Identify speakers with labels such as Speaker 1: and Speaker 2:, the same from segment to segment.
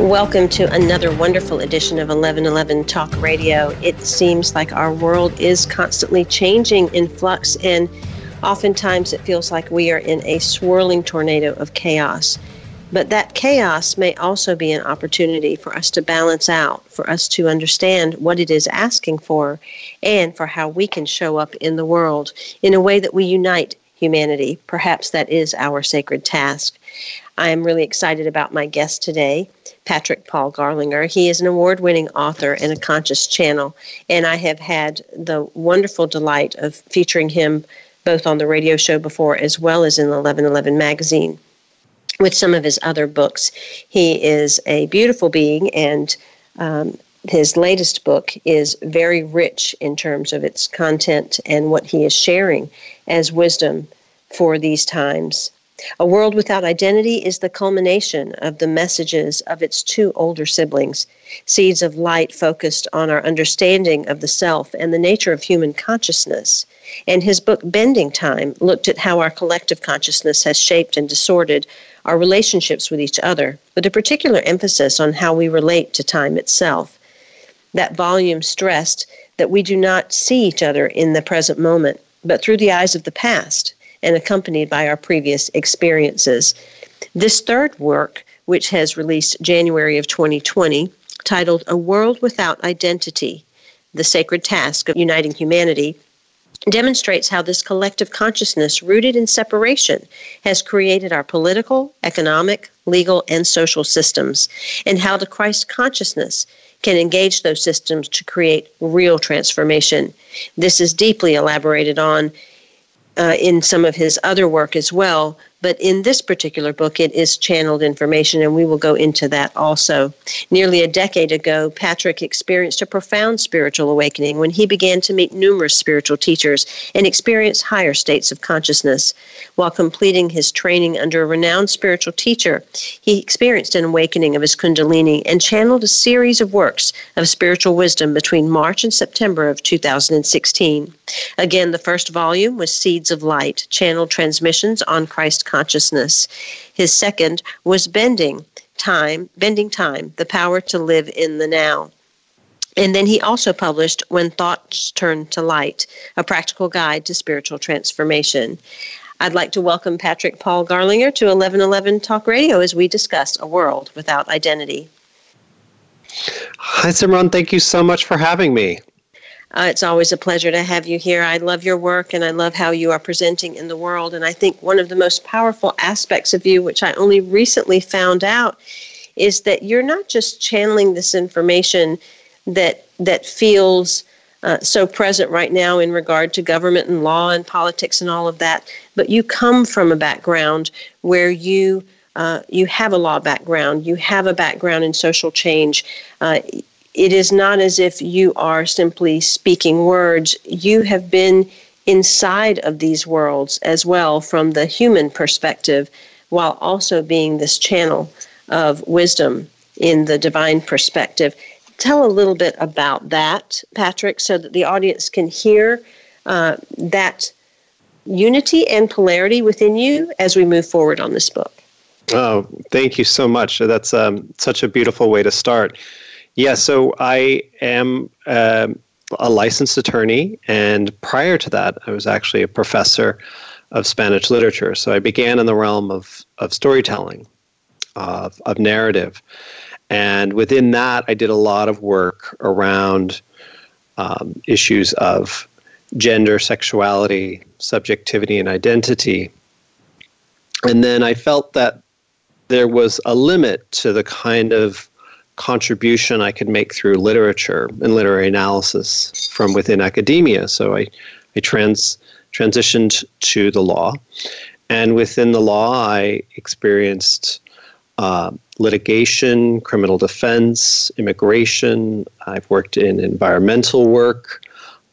Speaker 1: Welcome to another wonderful edition of 1111 Talk Radio. It seems like our world is constantly changing in flux, and oftentimes it feels like we are in a swirling tornado of chaos. But that chaos may also be an opportunity for us to balance out, for us to understand what it is asking for, and for how we can show up in the world in a way that we unite humanity. Perhaps that is our sacred task. I am really excited about my guest today, Patrick Paul Garlinger. He is an award winning author and a conscious channel, and I have had the wonderful delight of featuring him both on the radio show before as well as in the 1111 magazine with some of his other books. He is a beautiful being, and um, his latest book is very rich in terms of its content and what he is sharing as wisdom for these times. A World Without Identity is the culmination of the messages of its two older siblings, seeds of light focused on our understanding of the self and the nature of human consciousness. And his book, Bending Time, looked at how our collective consciousness has shaped and distorted our relationships with each other, with a particular emphasis on how we relate to time itself. That volume stressed that we do not see each other in the present moment, but through the eyes of the past and accompanied by our previous experiences. This third work, which has released January of 2020, titled A World Without Identity The Sacred Task of Uniting Humanity, demonstrates how this collective consciousness rooted in separation has created our political, economic, legal, and social systems, and how the Christ consciousness can engage those systems to create real transformation. This is deeply elaborated on Uh, in some of his other work as well, but in this particular book, it is channeled information, and we will go into that also. Nearly a decade ago, Patrick experienced a profound spiritual awakening when he began to meet numerous spiritual teachers and experience higher states of consciousness. While completing his training under a renowned spiritual teacher, he experienced an awakening of his Kundalini and channeled a series of works of spiritual wisdom between March and September of 2016. Again, the first volume was Seeds of Light, channeled transmissions on Christ consciousness. His second was bending time, bending time, the power to live in the now. And then he also published When Thoughts Turn to Light, a practical guide to spiritual transformation. I'd like to welcome Patrick Paul Garlinger to 1111 Talk Radio as we discuss a world without identity.
Speaker 2: Hi, Simran. Thank you so much for having me.
Speaker 1: Uh, it's always a pleasure to have you here. I love your work and I love how you are presenting in the world. And I think one of the most powerful aspects of you, which I only recently found out, is that you're not just channeling this information that that feels uh, so present right now in regard to government and law and politics and all of that, but you come from a background where you uh, you have a law background, you have a background in social change. Uh, it is not as if you are simply speaking words. You have been inside of these worlds as well from the human perspective, while also being this channel of wisdom in the divine perspective. Tell a little bit about that, Patrick, so that the audience can hear uh, that unity and polarity within you as we move forward on this book.
Speaker 2: Oh, thank you so much. That's um, such a beautiful way to start. Yeah, so I am um, a licensed attorney, and prior to that, I was actually a professor of Spanish literature. So I began in the realm of, of storytelling, of, of narrative. And within that, I did a lot of work around um, issues of gender, sexuality, subjectivity, and identity. And then I felt that there was a limit to the kind of contribution I could make through literature and literary analysis from within academia. So I, I trans, transitioned to the law. And within the law, I experienced uh, litigation, criminal defense, immigration. I've worked in environmental work.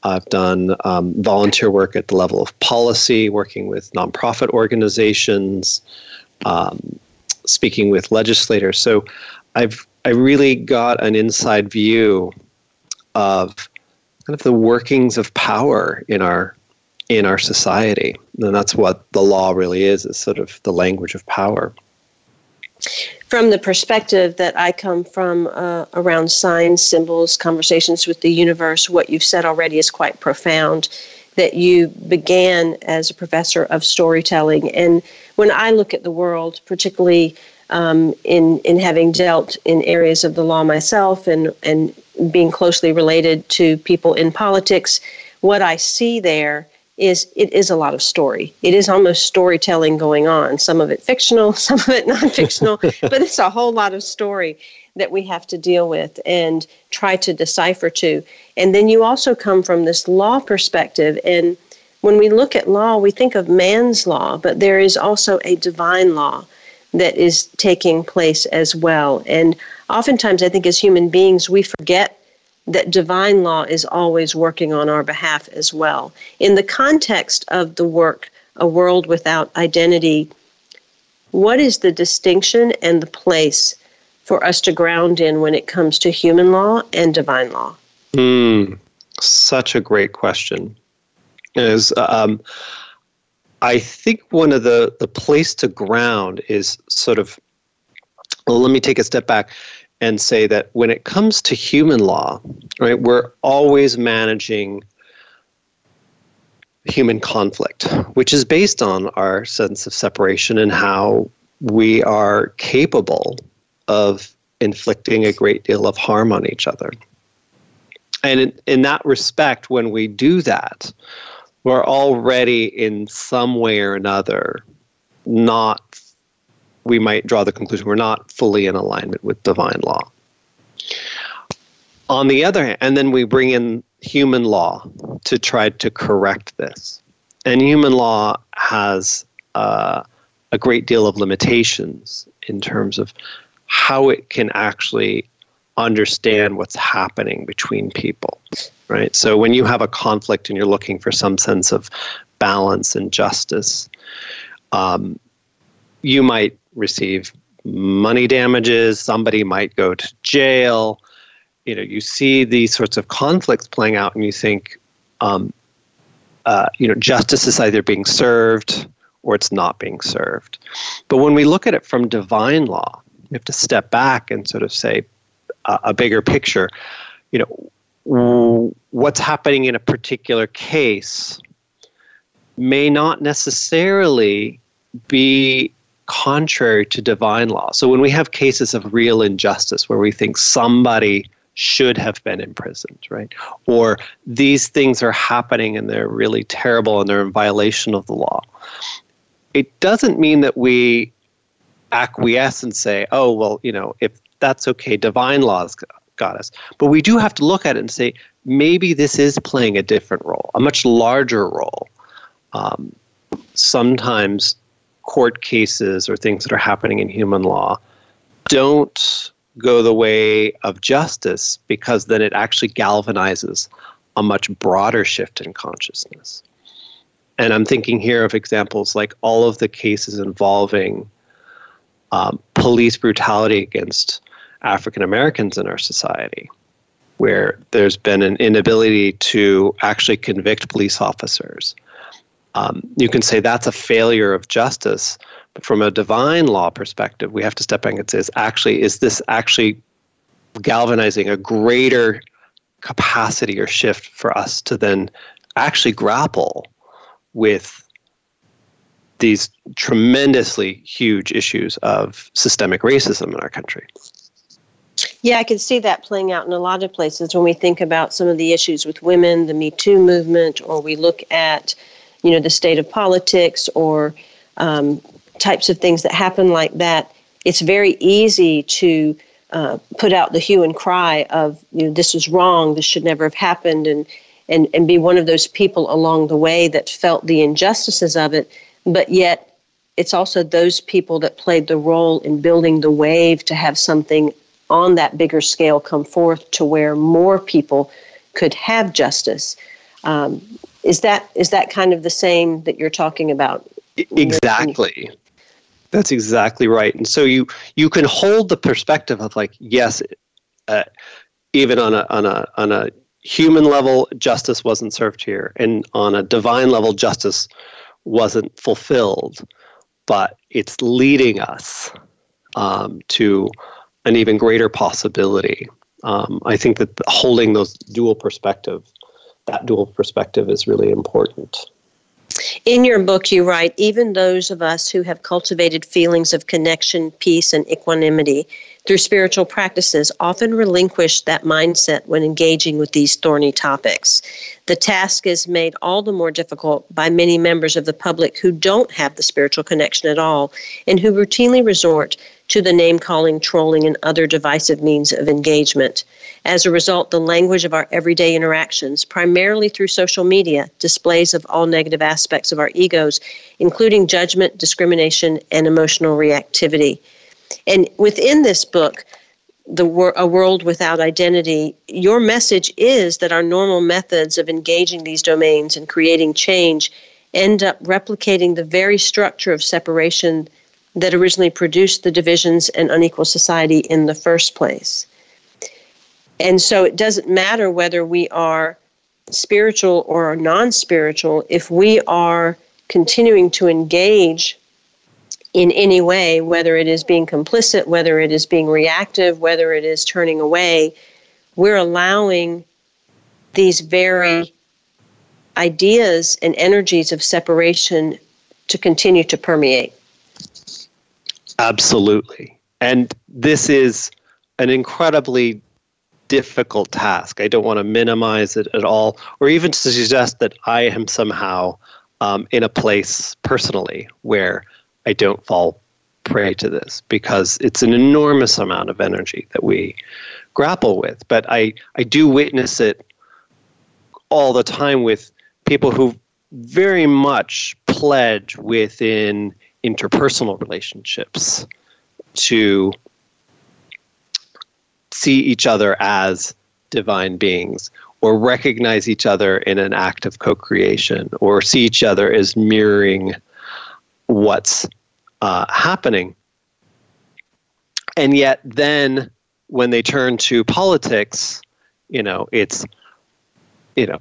Speaker 2: I've done um, volunteer work at the level of policy, working with nonprofit organizations, um, speaking with legislators. So I've I really got an inside view of kind of the workings of power in our in our society, and that's what the law really is: is sort of the language of power
Speaker 1: from the perspective that I come from uh, around signs, symbols, conversations with the universe, what you've said already is quite profound. That you began as a professor of storytelling. And when I look at the world, particularly um, in, in having dealt in areas of the law myself and, and being closely related to people in politics, what I see there is it is a lot of story. It is almost storytelling going on. Some of it fictional, some of it non-fictional, but it's a whole lot of story that we have to deal with and try to decipher to. And then you also come from this law perspective and when we look at law, we think of man's law, but there is also a divine law that is taking place as well. And oftentimes I think as human beings we forget that divine law is always working on our behalf as well. In the context of the work, A World Without Identity, what is the distinction and the place for us to ground in when it comes to human law and divine law?
Speaker 2: Mm, such a great question. Is um, I think one of the the place to ground is sort of. Well, let me take a step back and say that when it comes to human law, right, we're always managing human conflict, which is based on our sense of separation and how we are capable of inflicting a great deal of harm on each other. And in, in that respect, when we do that, we're already in some way or another not we might draw the conclusion we're not fully in alignment with divine law. On the other hand, and then we bring in human law to try to correct this. And human law has uh, a great deal of limitations in terms of how it can actually understand what's happening between people, right? So when you have a conflict and you're looking for some sense of balance and justice, um, you might receive money damages, somebody might go to jail. You know, you see these sorts of conflicts playing out, and you think, um, uh, you know, justice is either being served or it's not being served. But when we look at it from divine law, we have to step back and sort of say uh, a bigger picture. You know, what's happening in a particular case may not necessarily be contrary to divine law. So when we have cases of real injustice where we think somebody should have been imprisoned, right? Or these things are happening and they're really terrible and they're in violation of the law. It doesn't mean that we acquiesce and say, oh, well, you know, if that's okay, divine law's us. But we do have to look at it and say, maybe this is playing a different role, a much larger role. Um, sometimes court cases or things that are happening in human law don't go the way of justice because then it actually galvanizes a much broader shift in consciousness. And I'm thinking here of examples like all of the cases involving um, police brutality against African Americans in our society, where there's been an inability to actually convict police officers um, you can say that's a failure of justice. But from a divine law perspective, we have to step back and say, is actually, is this actually galvanizing a greater capacity or shift for us to then actually grapple with these tremendously huge issues of systemic racism in our country.
Speaker 1: Yeah, I can see that playing out in a lot of places when we think about some of the issues with women, the Me Too movement, or we look at you know the state of politics or um, types of things that happen like that, it's very easy to uh, put out the hue and cry of you know this is wrong, this should never have happened, and and and be one of those people along the way that felt the injustices of it, but yet it's also those people that played the role in building the wave to have something on that bigger scale come forth to where more people could have justice. Um, is that is that kind of the same that you're talking about?
Speaker 2: Exactly. That's exactly right. And so you you can hold the perspective of like yes, uh, even on a on a on a human level, justice wasn't served here, and on a divine level, justice wasn't fulfilled. But it's leading us um, to an even greater possibility. Um, I think that holding those dual perspective, that dual perspective, is really important.
Speaker 1: In your book, you write even those of us who have cultivated feelings of connection, peace, and equanimity through spiritual practices often relinquish that mindset when engaging with these thorny topics. The task is made all the more difficult by many members of the public who don't have the spiritual connection at all and who routinely resort to the name calling, trolling, and other divisive means of engagement. As a result, the language of our everyday interactions, primarily through social media, displays of all negative aspects of our egos, including judgment, discrimination, and emotional reactivity. And within this book, the wor- a world without identity your message is that our normal methods of engaging these domains and creating change end up replicating the very structure of separation that originally produced the divisions and unequal society in the first place. And so it doesn't matter whether we are spiritual or non spiritual, if we are continuing to engage in any way, whether it is being complicit, whether it is being reactive, whether it is turning away, we're allowing these very ideas and energies of separation to continue to permeate.
Speaker 2: Absolutely. And this is an incredibly difficult task. I don't want to minimize it at all, or even to suggest that I am somehow um, in a place personally where I don't fall prey to this because it's an enormous amount of energy that we grapple with. But I, I do witness it all the time with people who very much pledge within interpersonal relationships to see each other as divine beings or recognize each other in an act of co-creation or see each other as mirroring what's uh, happening. And yet then when they turn to politics you know it's you know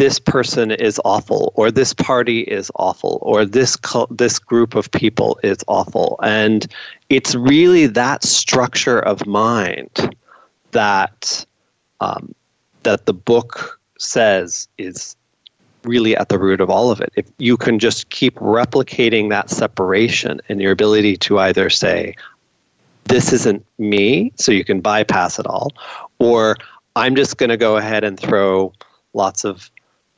Speaker 2: this person is awful or this party is awful or this this group of people is awful. And it's really that structure of mind that um, that the book says is really at the root of all of it. If you can just keep replicating that separation and your ability to either say this isn't me so you can bypass it all or i'm just going to go ahead and throw lots of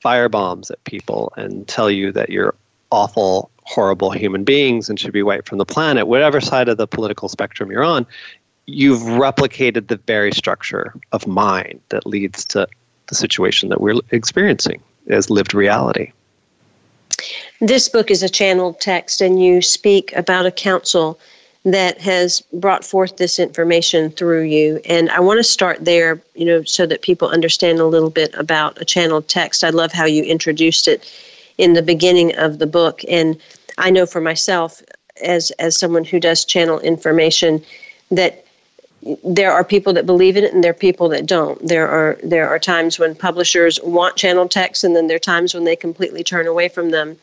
Speaker 2: fire bombs at people and tell you that you're awful, horrible human beings and should be wiped from the planet, whatever side of the political spectrum you're on, you've replicated the very structure of mind that leads to the situation that we're experiencing as lived reality.
Speaker 1: This book is a channeled text, and you speak about a council that has brought forth this information through you. And I want to start there, you know, so that people understand a little bit about a channeled text. I love how you introduced it in the beginning of the book. And I know for myself, as as someone who does channel information, that there are people that believe in it and there are people that don't. There are there are times when publishers want channel text and then there are times when they completely turn away from them.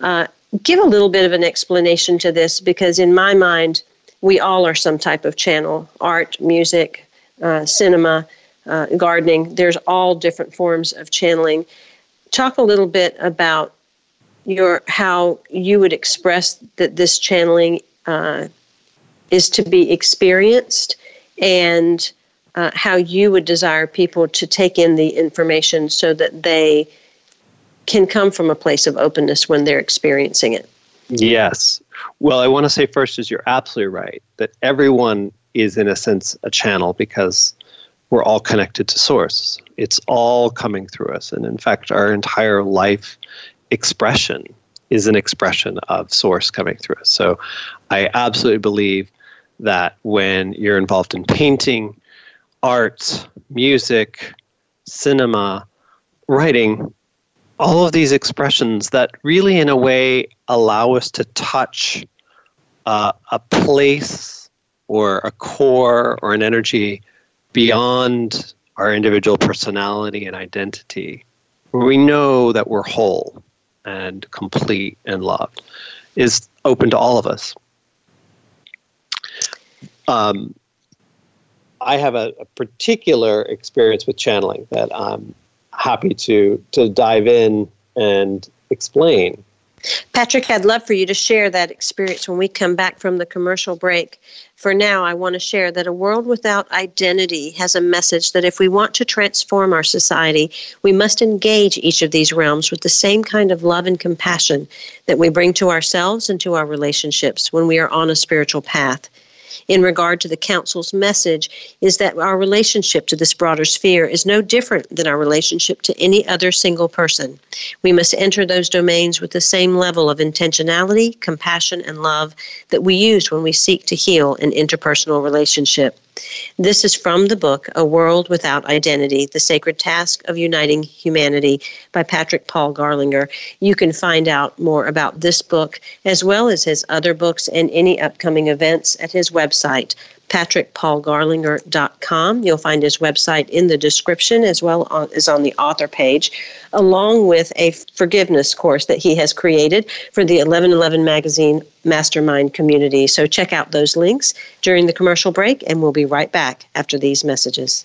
Speaker 1: Uh, give a little bit of an explanation to this because, in my mind, we all are some type of channel art, music, uh, cinema, uh, gardening. There's all different forms of channeling. Talk a little bit about your how you would express that this channeling uh, is to be experienced and uh, how you would desire people to take in the information so that they can come from a place of openness when they're experiencing it.
Speaker 2: Yes. Well, I want to say first is you're absolutely right that everyone is in a sense a channel because we're all connected to source. It's all coming through us and in fact our entire life expression is an expression of source coming through us. So I absolutely believe that when you're involved in painting, art, music, cinema, writing, all of these expressions that really, in a way, allow us to touch uh, a place or a core or an energy beyond our individual personality and identity, where we know that we're whole and complete and loved, is open to all of us. Um, I have a, a, particular experience with channeling that I'm happy to to dive in and explain.
Speaker 1: Patrick, I'd love for you to share that experience when we come back from the commercial break. For now, I want to share that a world without identity has a message that if we want to transform our society, we must engage each of these realms with the same kind of love and compassion that we bring to ourselves and to our relationships when we are on a spiritual path in regard to the Council's message is that our relationship to this broader sphere is no different than our relationship to any other single person. We must enter those domains with the same level of intentionality, compassion, and love that we use when we seek to heal an interpersonal relationship. This is from the book A World Without Identity The Sacred Task of Uniting Humanity by Patrick Paul Garlinger. You can find out more about this book as well as his other books and any upcoming events at his website, patrickpaulgarlinger.com. You'll find his website in the description as well as on the author page, along with a forgiveness course that he has created for the 1111 Magazine Mastermind community. So check out those links during the commercial break, and we'll be right back after these messages.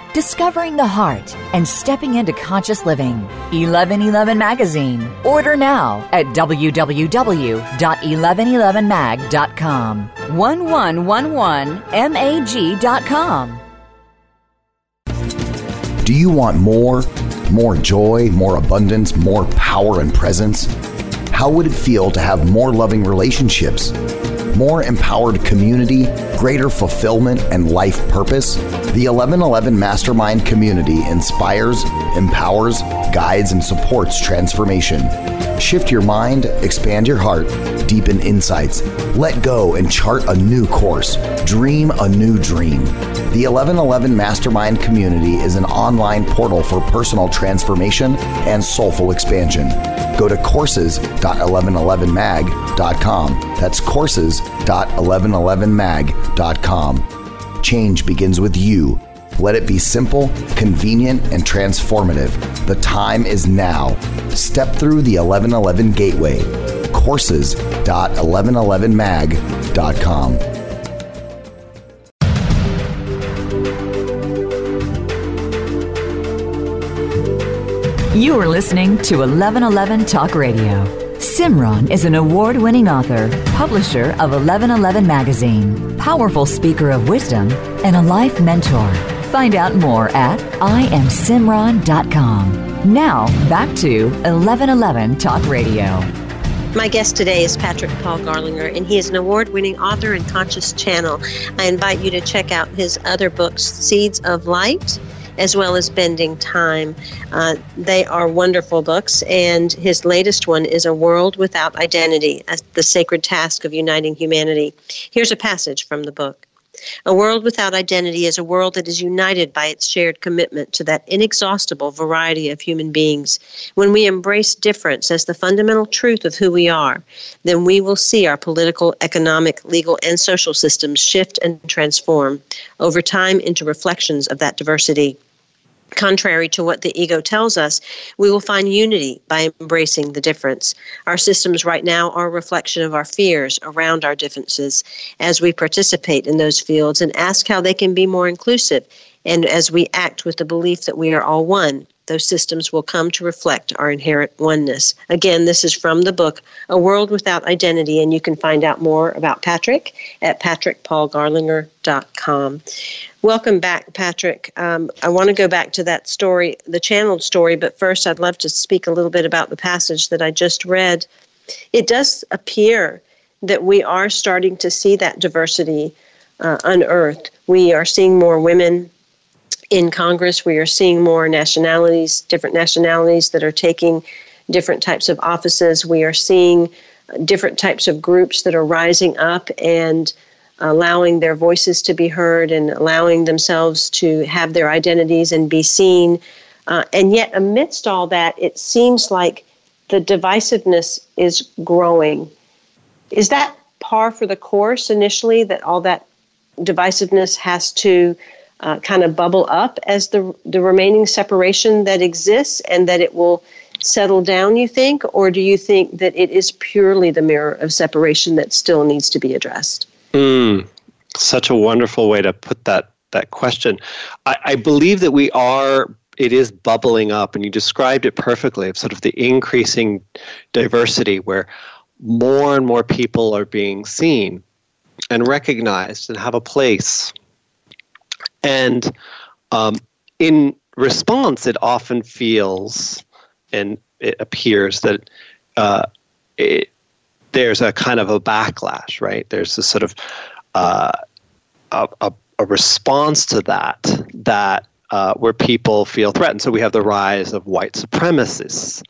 Speaker 3: discovering the heart, and stepping into conscious living. 1111 Magazine. Order now at www.1111mag.com. 1111mag.com.
Speaker 4: Do you want more? More joy, more abundance, more power and presence? How would it feel to have more loving relationships? More empowered community, greater fulfillment, and life purpose? The 1111 Mastermind community inspires, empowers, guides, and supports transformation. Shift your mind, expand your heart, deepen insights, let go and chart a new course, dream a new dream. The 1111 Mastermind community is an online portal for personal transformation and soulful expansion. Go to courses.1111mag.com. That's courses.1111mag.com. Change begins with you. Let it be simple, convenient, and transformative. The time is now. Step through the 1111 gateway. Courses.1111mag.com.
Speaker 3: You are listening to 1111 Talk Radio. Simran is an award winning author, publisher of 1111 Magazine, powerful speaker of wisdom, and a life mentor. Find out more at IamSimran.com. Now, back to 1111 Talk Radio.
Speaker 1: My guest today is Patrick Paul Garlinger, and he is an award winning author and conscious channel. I invite you to check out his other books, Seeds of Light as well as Bending Time. Uh, they are wonderful books, and his latest one is A World Without Identity The Sacred Task of Uniting Humanity. Here's a passage from the book. A world without identity is a world that is united by its shared commitment to that inexhaustible variety of human beings. When we embrace difference as the fundamental truth of who we are, then we will see our political, economic, legal, and social systems shift and transform over time into reflections of that diversity. Contrary to what the ego tells us, we will find unity by embracing the difference. Our systems right now are a reflection of our fears around our differences as we participate in those fields and ask how they can be more inclusive. And as we act with the belief that we are all one, those systems will come to reflect our inherent oneness. Again, this is from the book A World Without Identity, and you can find out more about Patrick at patrickpaulgarlinger.com. Welcome back, Patrick. Um, I want to go back to that story, the channeled story, but first I'd love to speak a little bit about the passage that I just read. It does appear that we are starting to see that diversity uh, unearthed. We are seeing more women in Congress. We are seeing more nationalities, different nationalities that are taking different types of offices. We are seeing different types of groups that are rising up and allowing their voices to be heard and allowing themselves to have their identities and be seen. Uh, and yet, amidst all that, it seems like the divisiveness is growing. Is that par for the course initially that all that divisiveness has to uh, kind of bubble up as the, the remaining separation that exists and that it will settle down, you think? Or do you think that it is purely the mirror of separation that still needs to be addressed?
Speaker 2: Mm, such a wonderful way to put that that question. I, I believe that we are it is bubbling up and you described it perfectly of sort of the increasing diversity where more and more people are being seen and recognized and have a place and um, in response it often feels and it appears that uh, it, there's a kind of a backlash, right? There's a sort of uh, a, a, a, response to that that uh, where people feel threatened. So we have the rise of white supremacists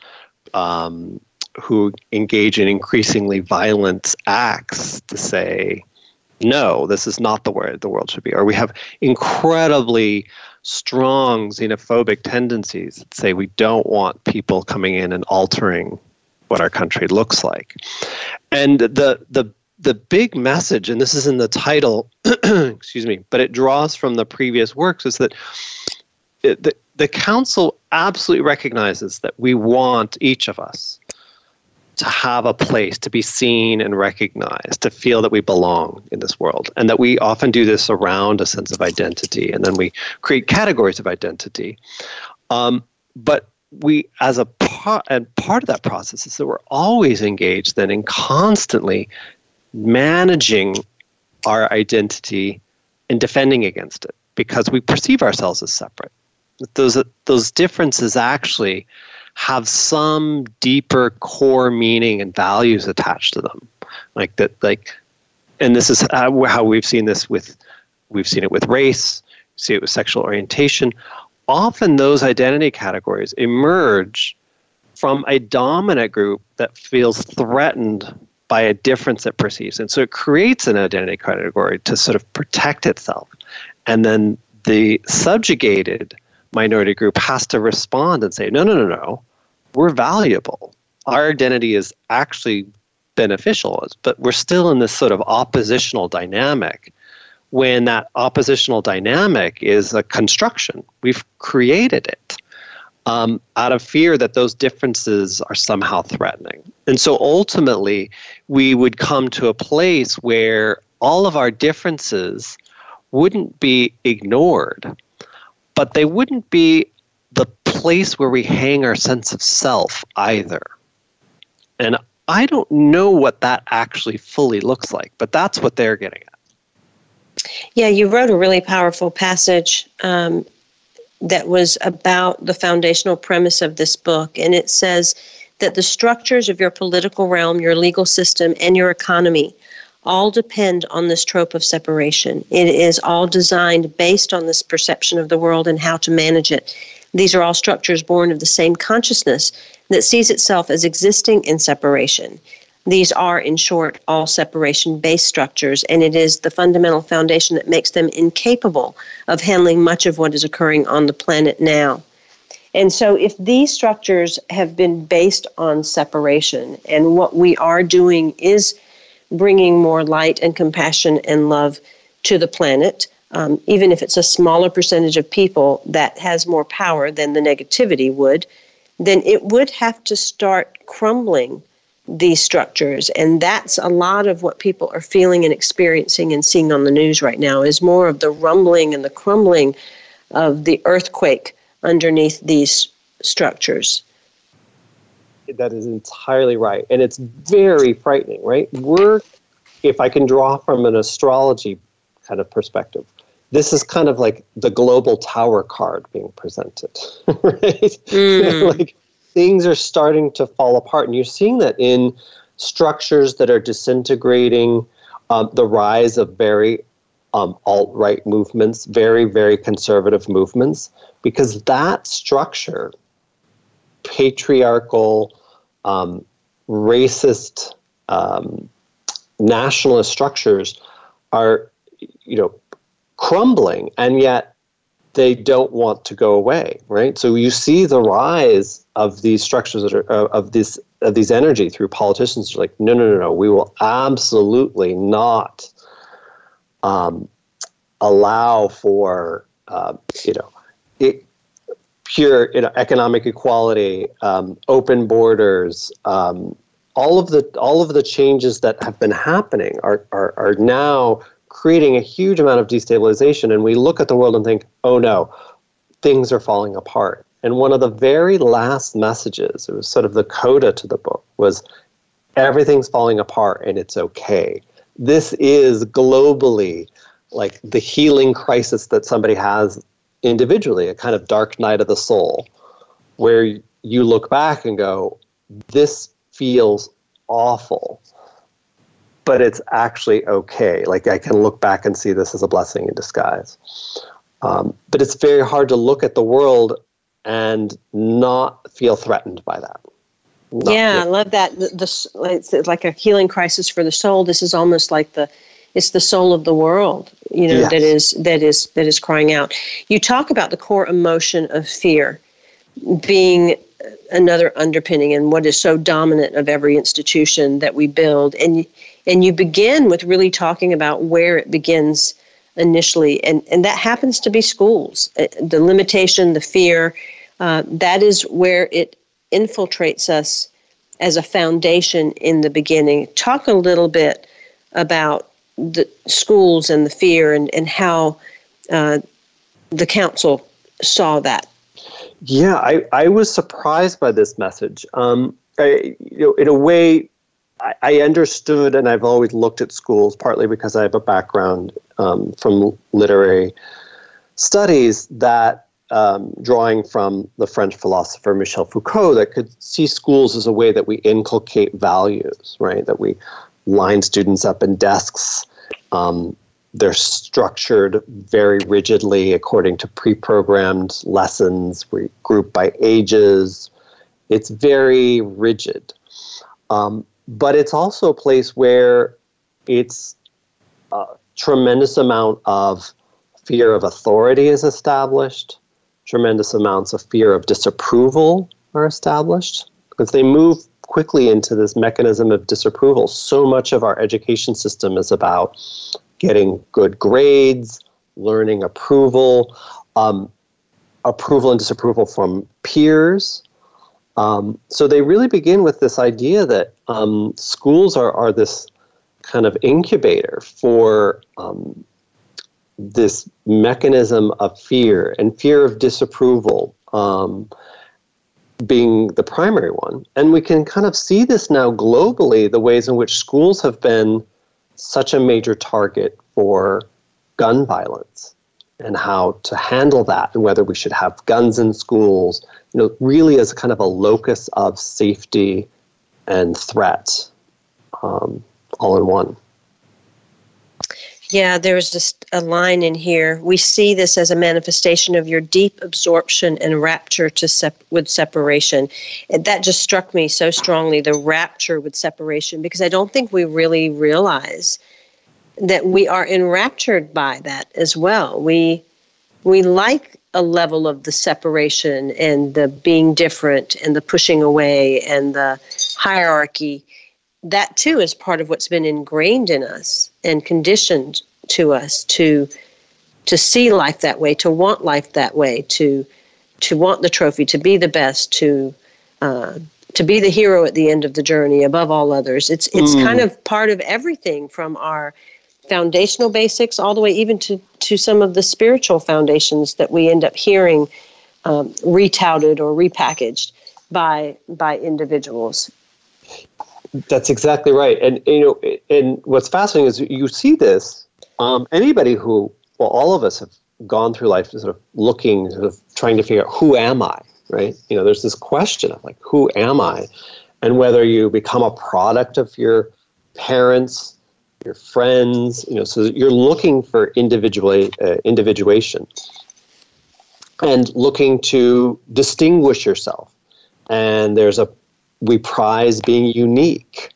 Speaker 2: um, who engage in increasingly violent acts to say, no, this is not the way the world should be. Or we have incredibly strong xenophobic tendencies that say we don't want people coming in and altering what our country looks like. And the the the big message, and this is in the title, excuse me, but it draws from the previous works, is that it, the, the council absolutely recognizes that we want each of us to have a place, to be seen and recognized, to feel that we belong in this world. And that we often do this around a sense of identity, and then we create categories of identity. Um, but we as a part and part of that process is that we're always engaged then in constantly managing our identity and defending against it because we perceive ourselves as separate those those differences actually have some deeper core meaning and values attached to them like that like and this is how we've seen this with we've seen it with race see it with sexual orientation often those identity categories emerge from a dominant group that feels threatened by a difference it perceives. And so it creates an identity category to sort of protect itself. And then the subjugated minority group has to respond and say, no, no, no, no, we're valuable. Our identity is actually beneficial, but we're still in this sort of oppositional dynamic when that oppositional dynamic is a construction. We've created it um, out of fear that those differences are somehow threatening. And so ultimately, we would come to a place where all of our differences wouldn't be ignored, but they wouldn't be the place where we hang our sense of self either. And I don't know what that actually fully looks like, but that's what they're getting at.
Speaker 1: Yeah, you wrote a really powerful passage um, that was about the foundational premise of this book. And it says that the structures of your political realm, your legal system, and your economy all depend on this trope of separation. It is all designed based on this perception of the world and how to manage it. These are all structures born of the same consciousness that sees itself as existing in separation. These are, in short, all separation based structures, and it is the fundamental foundation that makes them incapable of handling much of what is occurring on the planet now. And so, if these structures have been based on separation, and what we are doing is bringing more light and compassion and love to the planet, um, even if it's a smaller percentage of people that has more power than the negativity would, then it would have to start crumbling these structures. And that's a lot of what people are feeling and experiencing and seeing on the news right now is more of the rumbling and the crumbling of the earthquake underneath these structures
Speaker 2: that is entirely right and it's very frightening right we're if i can draw from an astrology kind of perspective this is kind of like the global tower card being presented right mm. like things are starting to fall apart. And you're seeing that in structures that are disintegrating, um, the rise of very um, alt right movements, very, very conservative movements, because that structure, patriarchal, um, racist, um, nationalist structures, are, you know, crumbling, and yet they don't want to go away, right? So you see the rise of these structures that are uh, of this of these energy through politicians are like, no, no, no, no, we will absolutely not um, allow for uh, you know pure you know, economic equality, um, open borders. Um, all of the all of the changes that have been happening are, are, are now creating a huge amount of destabilization. And we look at the world and think, oh no, things are falling apart. And one of the very last messages, it was sort of the coda to the book, was everything's falling apart and it's okay. This is globally like the healing crisis that somebody has individually, a kind of dark night of the soul, where you look back and go, this feels awful but it's actually okay. Like I can look back and see this as a blessing in disguise. Um, but it's very hard to look at the world and not feel threatened by that.
Speaker 1: Not yeah, I love that. The, the, it's like a healing crisis for the soul. This is almost like the it's the soul of the world, you know, yes. that is that is that is crying out. You talk about the core emotion of fear being another underpinning and what is so dominant of every institution that we build and and you begin with really talking about where it begins initially and and that happens to be schools uh, the limitation the fear uh, that is where it infiltrates us as a foundation in the beginning talk a little bit about the schools and the fear and and how uh, the council saw that
Speaker 2: yeah, I, I was surprised by this message. Um, I, you know, in a way, I, I, understood, and I've always looked at schools partly because I have a background um, from literary studies that um, drawing from the French philosopher Michel Foucault that could see schools as a way that we inculcate values, right? That we line students up in desks um, they're structured very rigidly according to pre programmed lessons. We group by ages. It's very rigid. Um, but it's also a place where it's a tremendous amount of fear of authority is established, tremendous amounts of fear of disapproval are established because they move quickly into this mechanism of disapproval. So much of our education system is about getting good grades, learning approval, um, approval and disapproval from peers. Um, so they really begin with this idea that um, schools are, are this kind of incubator for um, this mechanism of fear and fear of disapproval um, being the primary one. And we can kind of see this now globally the ways in which schools have been such a major target for gun violence and how to handle that and whether we should have guns in schools, you know, really as kind of a locus of safety and threat um, all in one.
Speaker 1: Yeah, there's just a line in here. We see this as a manifestation of your deep absorption and rapture to sep- with separation. that just struck me so strongly the rapture with separation because I don't think we really realize that we are enraptured by that as well. We we like a level of the separation and the being different and the pushing away and the hierarchy that too is part of what's been ingrained in us and conditioned to us to to see life that way, to want life that way, to to want the trophy, to be the best, to uh, to be the hero at the end of the journey above all others. It's it's mm. kind of part of everything from our foundational basics all the way even to to some of the spiritual foundations that we end up hearing um, retouted or repackaged by by individuals.
Speaker 2: That's exactly right. And you know, and what's fascinating is you see this. Um, anybody who, well, all of us have gone through life sort of looking, sort of trying to figure out who am I, right? You know, there's this question of like, who am I, and whether you become a product of your parents, your friends, you know, so you're looking for individual uh, individuation and looking to distinguish yourself. And there's a we prize being unique.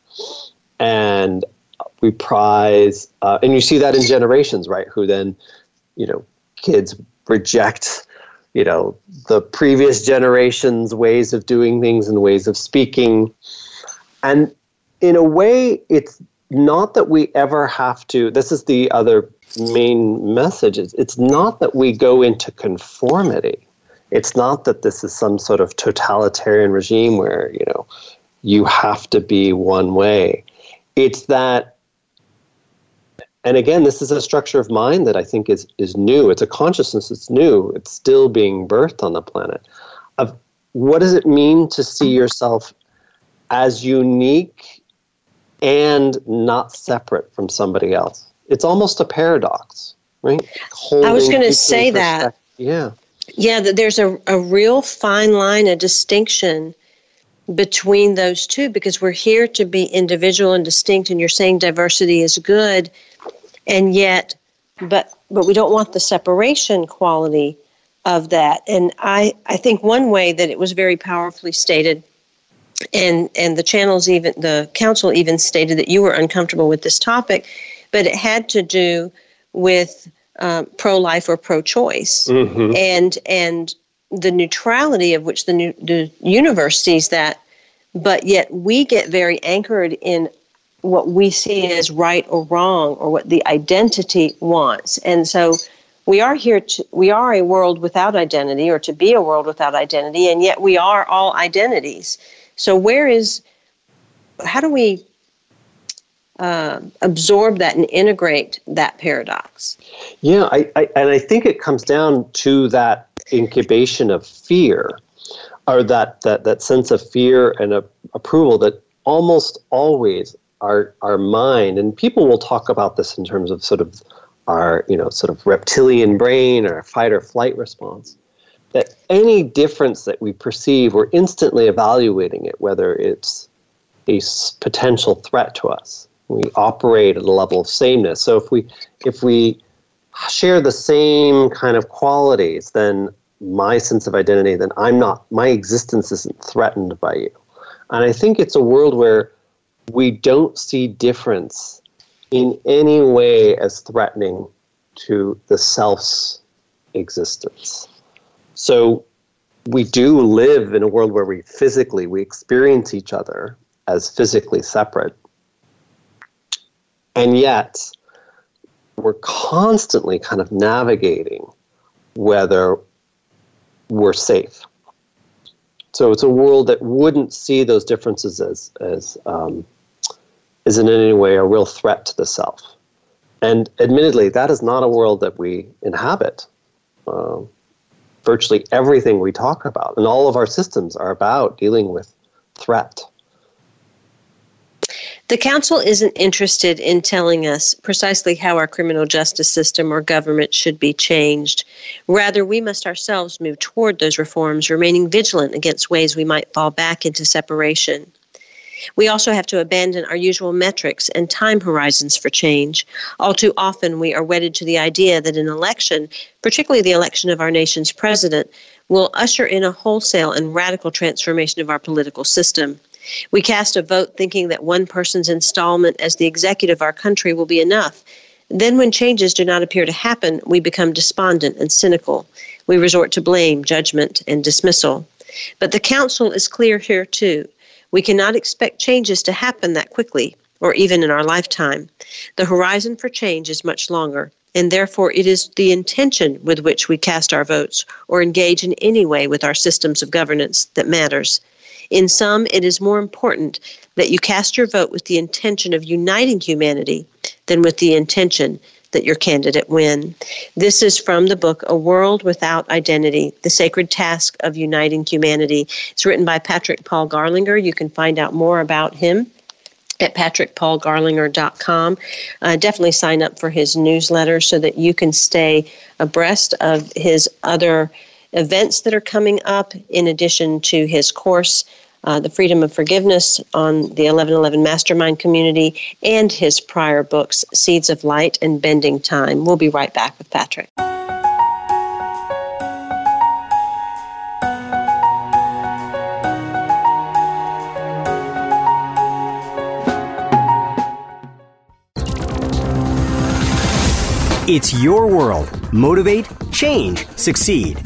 Speaker 2: And we prize uh, and you see that in generations right? Who then you know kids reject you know the previous generations ways of doing things and ways of speaking. And in a way it's not that we ever have to this is the other main message it's, it's not that we go into conformity it's not that this is some sort of totalitarian regime where, you know, you have to be one way. It's that and again, this is a structure of mind that I think is is new. It's a consciousness that's new. It's still being birthed on the planet. Of what does it mean to see yourself as unique and not separate from somebody else? It's almost a paradox, right?
Speaker 1: Holding I was going to say that.
Speaker 2: Yeah
Speaker 1: yeah, there's a, a real fine line, a distinction between those two because we're here to be individual and distinct and you're saying diversity is good and yet but but we don't want the separation quality of that. And i i think one way that it was very powerfully stated and and the channels even the council even stated that you were uncomfortable with this topic but it had to do with uh, pro-life or pro-choice, mm-hmm. and and the neutrality of which the, new, the universe sees that, but yet we get very anchored in what we see as right or wrong or what the identity wants, and so we are here to we are a world without identity or to be a world without identity, and yet we are all identities. So where is how do we uh, absorb that and integrate that paradox.
Speaker 2: Yeah, I, I, and I think it comes down to that incubation of fear, or that that that sense of fear and a, approval that almost always our our mind and people will talk about this in terms of sort of our you know sort of reptilian brain or fight or flight response that any difference that we perceive we're instantly evaluating it whether it's a potential threat to us we operate at a level of sameness. So if we if we share the same kind of qualities, then my sense of identity, then I'm not my existence isn't threatened by you. And I think it's a world where we don't see difference in any way as threatening to the self's existence. So we do live in a world where we physically we experience each other as physically separate and yet, we're constantly kind of navigating whether we're safe. So it's a world that wouldn't see those differences as as um, as in any way a real threat to the self. And admittedly, that is not a world that we inhabit. Uh, virtually everything we talk about and all of our systems are about dealing with threat.
Speaker 1: The Council isn't interested in telling us precisely how our criminal justice system or government should be changed. Rather, we must ourselves move toward those reforms, remaining vigilant against ways we might fall back into separation. We also have to abandon our usual metrics and time horizons for change. All too often, we are wedded to the idea that an election, particularly the election of our nation's president, will usher in a wholesale and radical transformation of our political system. We cast a vote thinking that one person's installment as the executive of our country will be enough. Then, when changes do not appear to happen, we become despondent and cynical. We resort to blame, judgment, and dismissal. But the council is clear here, too. We cannot expect changes to happen that quickly, or even in our lifetime. The horizon for change is much longer, and therefore it is the intention with which we cast our votes or engage in any way with our systems of governance that matters. In sum, it is more important that you cast your vote with the intention of uniting humanity than with the intention that your candidate win. This is from the book A World Without Identity The Sacred Task of Uniting Humanity. It's written by Patrick Paul Garlinger. You can find out more about him at patrickpaulgarlinger.com. Uh, definitely sign up for his newsletter so that you can stay abreast of his other events that are coming up in addition to his course uh, The Freedom of Forgiveness on the 1111 Mastermind community, and his prior books, Seeds of Light and Bending Time. We'll be right back with Patrick.
Speaker 5: It's your world. Motivate, change, succeed.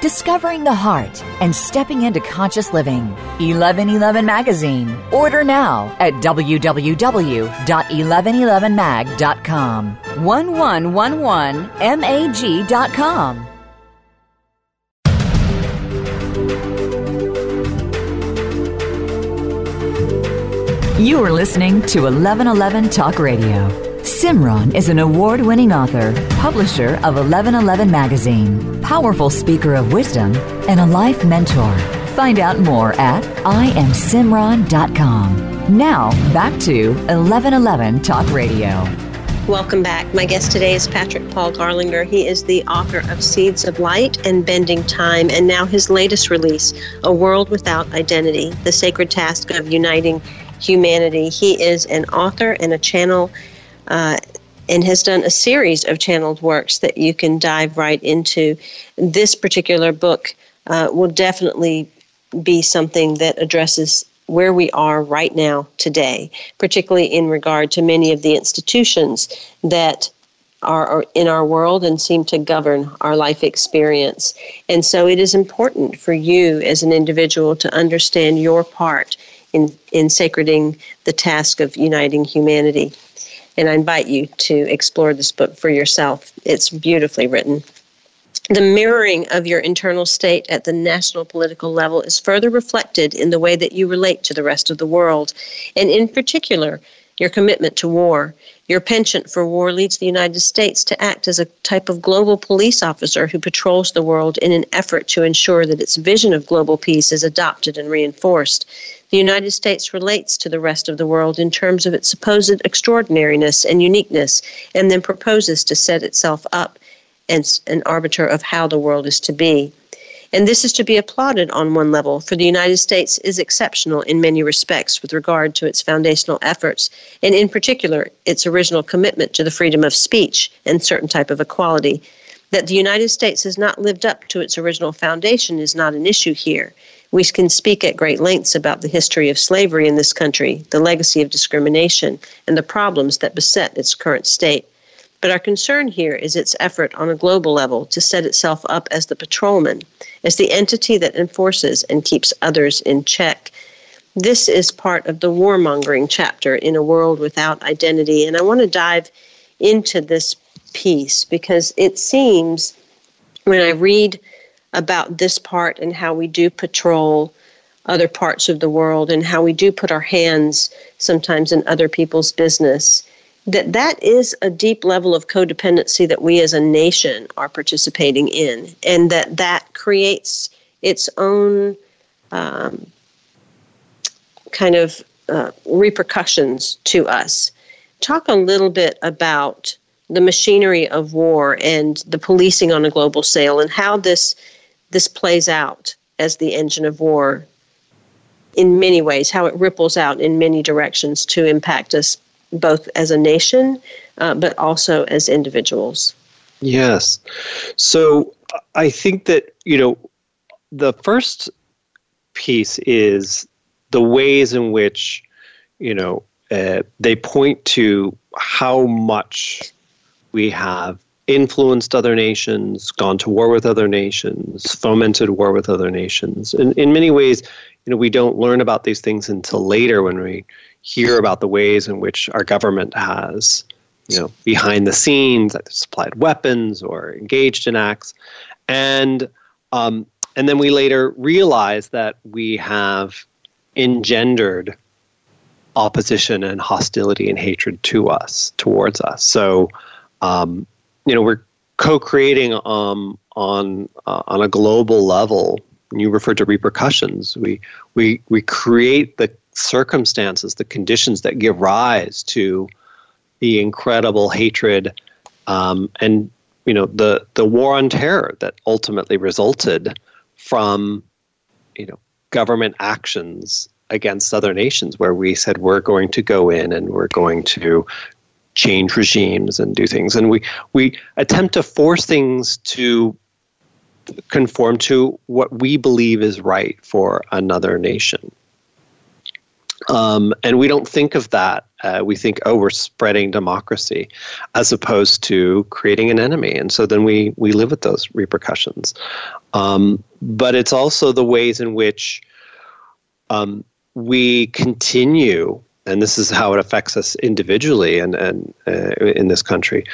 Speaker 3: discovering the heart, and stepping into conscious living. 1111 Magazine. Order now at www.1111mag.com. 1111mag.com. You are listening to 1111 Talk Radio. Simran is an award winning author, publisher of 1111 Magazine, powerful speaker of wisdom, and a life mentor. Find out more at IamSimran.com. Now, back to 1111 Talk Radio.
Speaker 1: Welcome back. My guest today is Patrick Paul Garlinger. He is the author of Seeds of Light and Bending Time, and now his latest release, A World Without Identity The Sacred Task of Uniting Humanity. He is an author and a channel. Uh, and has done a series of channeled works that you can dive right into. This particular book uh, will definitely be something that addresses where we are right now today, particularly in regard to many of the institutions that are in our world and seem to govern our life experience. And so it is important for you as an individual to understand your part in, in sacreding the task of uniting humanity. And I invite you to explore this book for yourself. It's beautifully written. The mirroring of your internal state at the national political level is further reflected in the way that you relate to the rest of the world, and in particular, your commitment to war. Your penchant for war leads the United States to act as a type of global police officer who patrols the world in an effort to ensure that its vision of global peace is adopted and reinforced. The United States relates to the rest of the world in terms of its supposed extraordinariness and uniqueness, and then proposes to set itself up as an arbiter of how the world is to be. And this is to be applauded on one level, for the United States is exceptional in many respects with regard to its foundational efforts, and in particular, its original commitment to the freedom of speech and certain type of equality. That the United States has not lived up to its original foundation is not an issue here. We can speak at great lengths about the history of slavery in this country, the legacy of discrimination, and the problems that beset its current state. But our concern here is its effort on a global level to set itself up as the patrolman, as the entity that enforces and keeps others in check. This is part of the warmongering chapter in a world without identity. And I want to dive into this piece because it seems when I read about this part and how we do patrol other parts of the world and how we do put our hands sometimes in other people's business that that is a deep level of codependency that we as a nation are participating in and that that creates its own um, kind of uh, repercussions to us. Talk a little bit about the machinery of war and the policing on a global scale and how this this plays out as the engine of war in many ways how it ripples out in many directions to impact us both as a nation, uh, but also as individuals.
Speaker 2: Yes. So I think that, you know, the first piece is the ways in which, you know, uh, they point to how much we have influenced other nations, gone to war with other nations, fomented war with other nations. And in many ways, you know, we don't learn about these things until later when we hear about the ways in which our government has, you know, behind the scenes, supplied weapons or engaged in acts, and um, and then we later realize that we have engendered opposition and hostility and hatred to us, towards us. So, um, you know, we're co-creating um, on uh, on a global level. You referred to repercussions. We we we create the circumstances, the conditions that give rise to the incredible hatred um, and you know the the war on terror that ultimately resulted from you know government actions against other nations where we said we're going to go in and we're going to change regimes and do things and we we attempt to force things to conform to what we believe is right for another nation um, and we don't think of that. Uh, we think, oh, we're spreading democracy, as opposed to creating an enemy. And so then we we live with those repercussions. Um, but it's also the ways in which um, we continue, and this is how it affects us individually and and uh, in this country.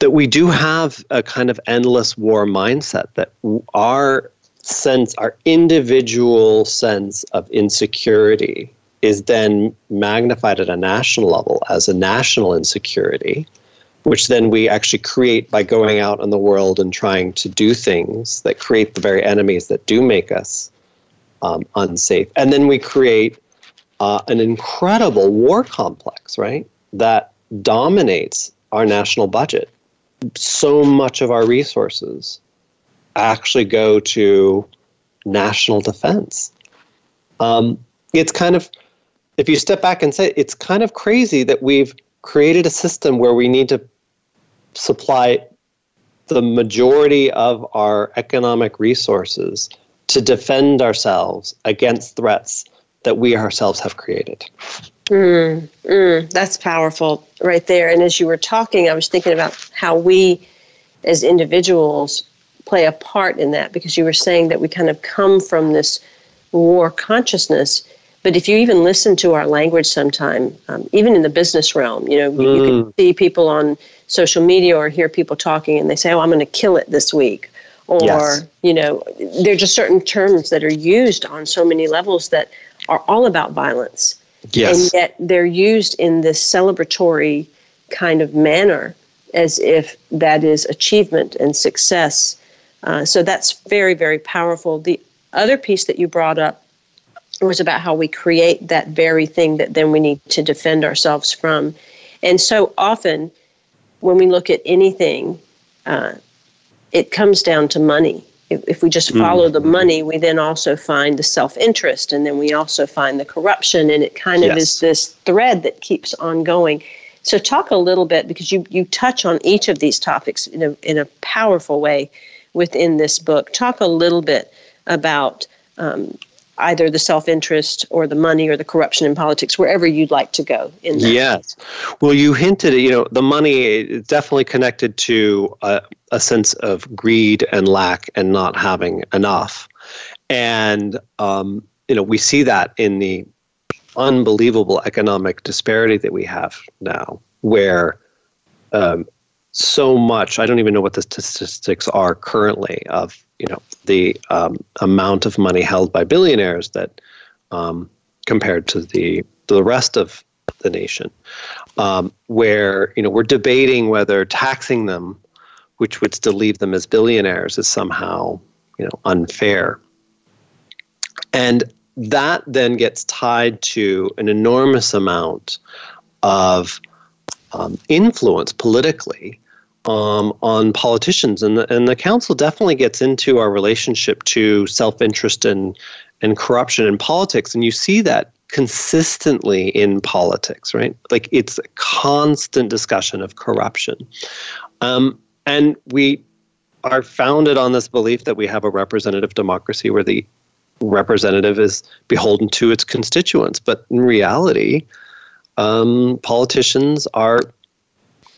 Speaker 2: That we do have a kind of endless war mindset. That our sense, our individual sense of insecurity is then magnified at a national level as a national insecurity, which then we actually create by going out in the world and trying to do things that create the very enemies that do make us um, unsafe. And then we create uh, an incredible war complex, right, that dominates our national budget. So much of our resources actually go to national defense. Um, it's kind of if you step back and say it's kind of crazy that we've created a system where we need to supply the majority of our economic resources to defend ourselves against threats that we ourselves have created.
Speaker 1: Mm, mm, that's powerful right there. And as you were talking, I was thinking about how we as individuals play a part in that because you were saying that we kind of come from this war consciousness But if you even listen to our language sometime, um, even in the business realm, you know, mm. you can see people on social media or hear people talking and they say, oh, I'm going to kill it this week. Or, yes. you know, there are just certain terms that are used on so many levels that are all about violence.
Speaker 2: Yes.
Speaker 1: And yet they're used in this celebratory kind of manner as if that is achievement and success. Uh, so that's very, very powerful. The other piece that you brought up was about how we create that very thing that then we need to defend ourselves from. And so often, when we look at anything, uh, it comes down to money. If, if we just follow mm. the money, we then also find the self interest, and then we also find the corruption, and it kind of yes. is this thread that keeps on going. So, talk a little bit because you you touch on each of these topics in a in a powerful way within this book. Talk a little bit about um, either the self interest or the money or the corruption in politics, wherever you'd like to go in that.
Speaker 2: Yes. Well, you hinted you know, the money is definitely connected to a, a sense of greed and lack and not having enough. And, um, you know, we see that in the unbelievable economic disparity that we have now, where um, so much, I don't even know what the statistics are currently of you know the um, amount of money held by billionaires that um, compared to the the rest of the nation, um, where you know we're debating whether taxing them, which would still leave them as billionaires, is somehow you know unfair, and that then gets tied to an enormous amount of um, influence politically um, on politicians, and the, and the council definitely gets into our relationship to self interest and and corruption in politics, and you see that consistently in politics, right? Like it's a constant discussion of corruption, um, and we are founded on this belief that we have a representative democracy where the representative is beholden to its constituents, but in reality, um, politicians are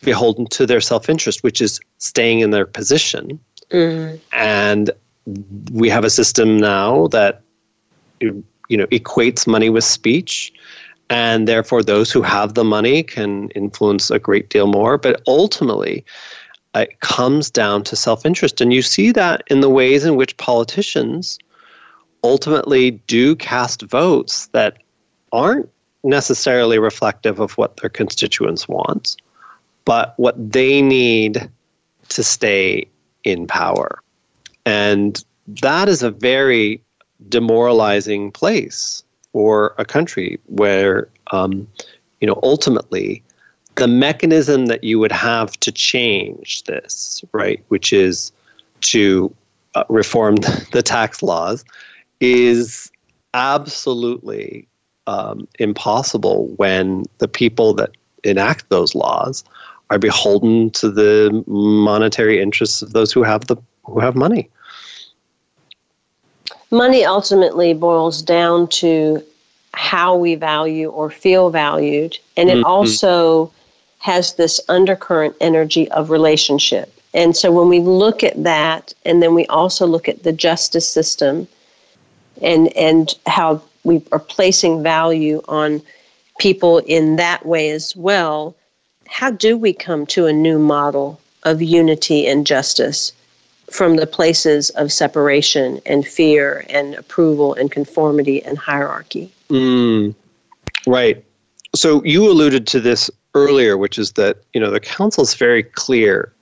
Speaker 2: beholden to their self interest, which is staying in their position. Mm. And we have a system now that you know equates money with speech and therefore those who have the money can influence a great deal more but ultimately it comes down to self-interest and you see that in the ways in which politicians ultimately do cast votes that aren't necessarily reflective of what their constituents want but what they need to stay in power. And that is a very demoralizing place for a country where, um, you know, ultimately the mechanism that you would have to change this, right, which is to uh, reform the tax laws, is absolutely um, impossible when the people that enact those laws are beholden to the monetary interests of those who have the who have money.
Speaker 1: Money ultimately boils down to how we value or feel valued, and it mm-hmm. also has this undercurrent energy of relationship. And so when we look at that, and then we also look at the justice system and and how we are placing value on people in that way as well, how do we come to a new model of unity and justice from the places of separation and fear and approval and conformity and hierarchy?
Speaker 2: Mm, right. So you alluded to this earlier, which is that you know the council is very clear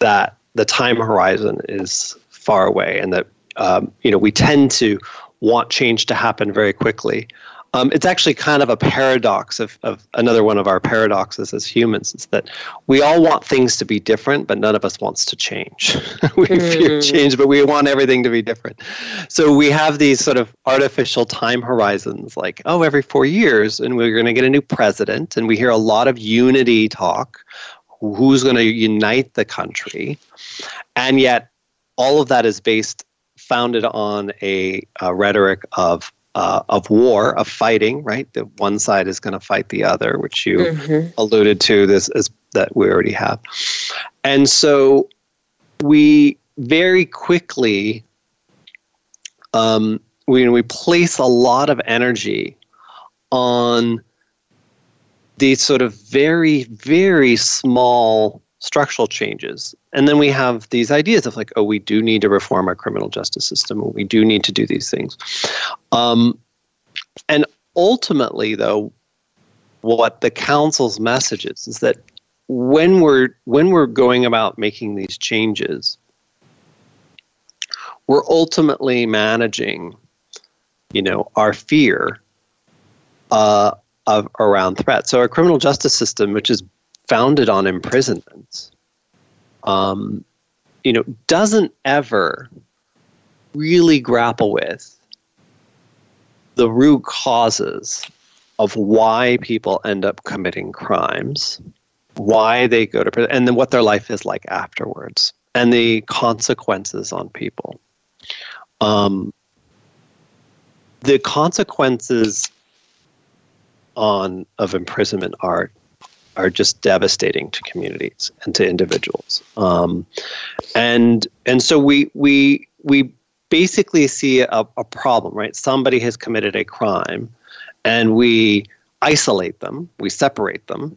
Speaker 2: that the time horizon is far away, and that um, you know we tend to want change to happen very quickly. Um, it's actually kind of a paradox of, of another one of our paradoxes as humans is that we all want things to be different, but none of us wants to change. we mm. fear change, but we want everything to be different. So we have these sort of artificial time horizons, like, oh, every four years, and we're going to get a new president, and we hear a lot of unity talk. Who's going to unite the country? And yet, all of that is based, founded on a, a rhetoric of uh, of war, of fighting, right? That one side is going to fight the other, which you mm-hmm. alluded to this as that we already have. And so we very quickly um, we we place a lot of energy on these sort of very very small structural changes. And then we have these ideas of like oh we do need to reform our criminal justice system. We do need to do these things. Um, and ultimately though what the council's message is is that when we're when we're going about making these changes we're ultimately managing you know our fear uh, of around threat so our criminal justice system which is founded on imprisonments um, you know doesn't ever really grapple with the root causes of why people end up committing crimes why they go to prison, and then what their life is like afterwards, and the consequences on people. Um, the consequences on of imprisonment are are just devastating to communities and to individuals. Um, and and so we we we basically see a, a problem, right? Somebody has committed a crime, and we isolate them, we separate them,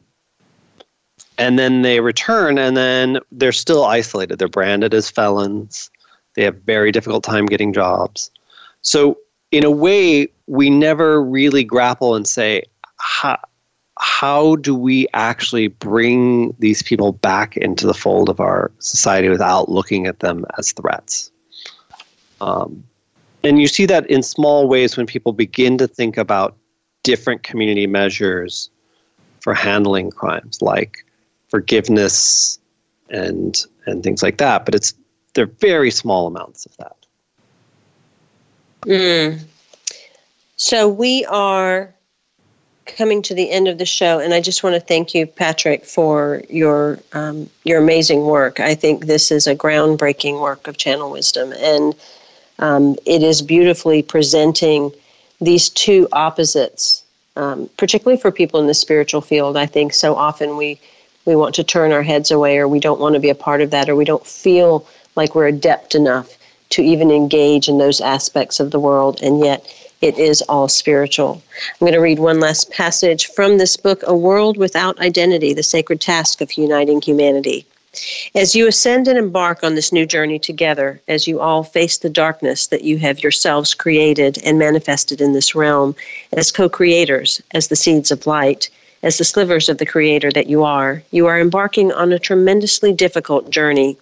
Speaker 2: and then they return and then they're still isolated they're branded as felons they have very difficult time getting jobs so in a way we never really grapple and say how, how do we actually bring these people back into the fold of our society without looking at them as threats um, and you see that in small ways when people begin to think about different community measures for handling crimes like forgiveness and and things like that. But it's they're very small amounts of that.
Speaker 1: Mm. So we are coming to the end of the show, and I just want to thank you, Patrick, for your um, your amazing work. I think this is a groundbreaking work of Channel Wisdom, and um, it is beautifully presenting these two opposites, um, particularly for people in the spiritual field. I think so often we we want to turn our heads away or we don't want to be a part of that or we don't feel like we're adept enough to even engage in those aspects of the world and yet it is all spiritual. I'm going to read one last passage from this book, A World Without Identity The Sacred Task of Uniting Humanity. As you ascend and embark on this new journey together, as you all face the darkness that you have yourselves created and manifested in this realm, as co creators, as the seeds of light, as the slivers of the Creator that you are, you are embarking on a tremendously difficult journey.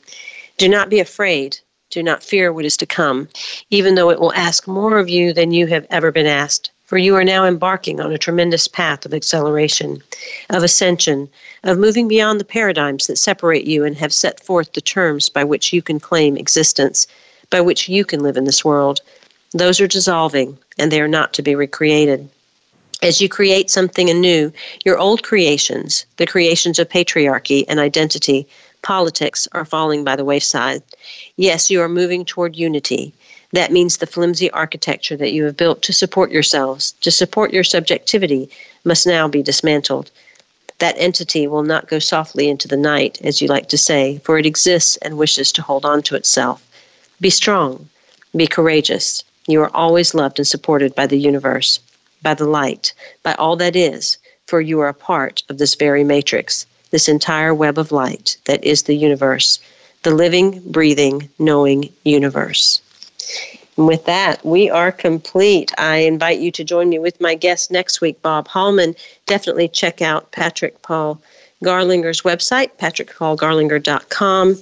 Speaker 1: Do not be afraid. Do not fear what is to come, even though it will ask more of you than you have ever been asked. For you are now embarking on a tremendous path of acceleration, of ascension, of moving beyond the paradigms that separate you and have set forth the terms by which you can claim existence, by which you can live in this world. Those are dissolving, and they are not to be recreated as you create something anew, your old creations, the creations of patriarchy and identity, politics, are falling by the wayside. Yes, you are moving toward unity. That means the flimsy architecture that you have built to support yourselves, to support your subjectivity, must now be dismantled. That entity will not go softly into the night, as you like to say, for it exists and wishes to hold on to itself. Be strong. Be courageous. You are always loved and supported by the universe by the light, by all that is, for you are a part of this very matrix, this entire web of light that is the universe, the living, breathing, knowing universe. And with that, we are complete. I invite you to join me with my guest next week, Bob Hallman. Definitely check out Patrick Paul Garlinger's website, patrickpaulgarlinger.com.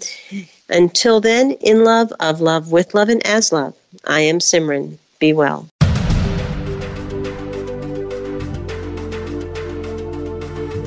Speaker 1: Until then, in love, of love, with love, and as love, I am Simran. Be well.